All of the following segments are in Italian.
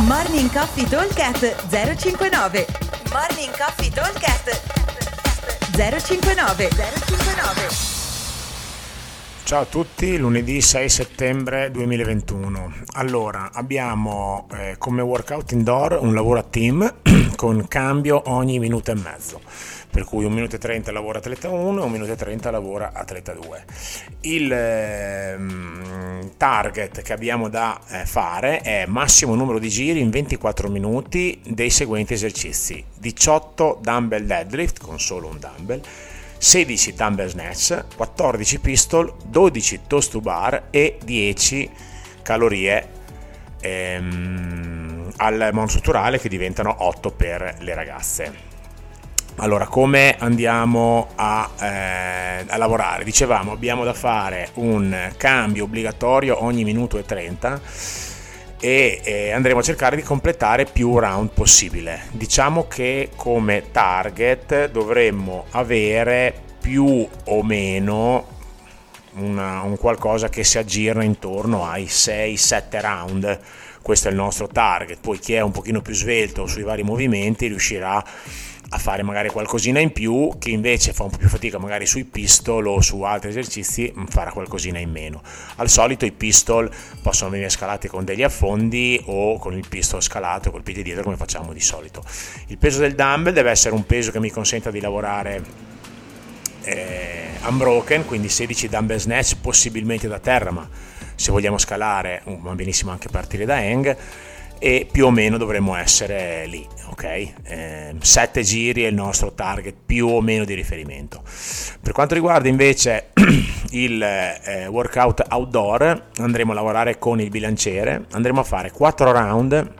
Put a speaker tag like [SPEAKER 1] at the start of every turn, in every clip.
[SPEAKER 1] Morning Coffee Talkcast 059 Morning Coffee Talkcast 059 059
[SPEAKER 2] Ciao a tutti, lunedì 6 settembre 2021. Allora, abbiamo eh, come workout indoor un lavoro a team con cambio ogni minuto e mezzo per cui 1 minuto e 30 lavora atleta 1 e 1 minuto e 30 lavora atleta 2. Il ehm, target che abbiamo da eh, fare è massimo numero di giri in 24 minuti dei seguenti esercizi: 18 dumbbell deadlift con solo un dumbbell. 16 dumbbell snatch, 14 pistol, 12 toast to bar e 10 calorie ehm, al monostrutturale che diventano 8 per le ragazze. Allora, come andiamo a, eh, a, lavorare? Dicevamo, abbiamo da fare un cambio obbligatorio ogni minuto e 30 e eh, andremo a cercare di completare più round possibile. Diciamo che come target dovremmo avere più o meno una, un qualcosa che si aggira intorno ai 6-7 round. Questo è il nostro target. Poi chi è un pochino più svelto sui vari movimenti riuscirà a fare magari qualcosina in più, chi invece fa un po' più fatica magari sui pistol o su altri esercizi mm, farà qualcosina in meno. Al solito i pistol possono venire scalati con degli affondi o con il pistol scalato col piede dietro come facciamo di solito. Il peso del dumbbell deve essere un peso che mi consenta di lavorare eh, unbroken, quindi 16 dumbbell snatch possibilmente da terra, ma se vogliamo scalare uh, va benissimo anche partire da hang e più o meno dovremmo essere lì, ok? Eh, 7 giri è il nostro target più o meno di riferimento. Per quanto riguarda invece il eh, workout outdoor, andremo a lavorare con il bilanciere, andremo a fare 4 round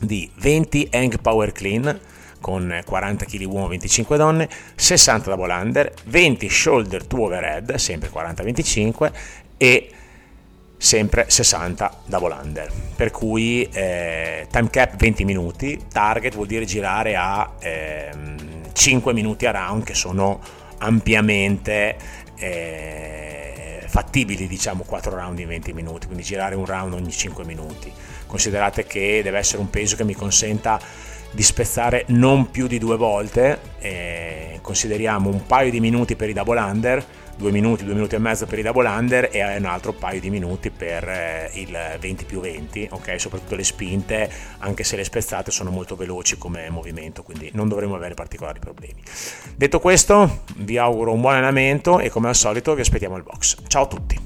[SPEAKER 2] di 20 hang power clean con 40 kg uomo, 25 donne, 60 double under, 20 shoulder to overhead, sempre 40-25 e sempre 60 da volander per cui eh, time cap 20 minuti target vuol dire girare a eh, 5 minuti a round che sono ampiamente eh, fattibili diciamo 4 round in 20 minuti quindi girare un round ogni 5 minuti. Considerate che deve essere un peso che mi consenta di spezzare non più di due volte eh, consideriamo un paio di minuti per i double under due minuti, due minuti e mezzo per i double under e un altro paio di minuti per eh, il 20 più 20, ok? Soprattutto le spinte, anche se le spezzate sono molto veloci come movimento, quindi non dovremo avere particolari problemi. Detto questo, vi auguro un buon allenamento e come al solito vi aspettiamo al box. Ciao a tutti!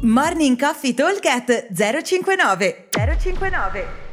[SPEAKER 1] Morning Coffee Talk 059 059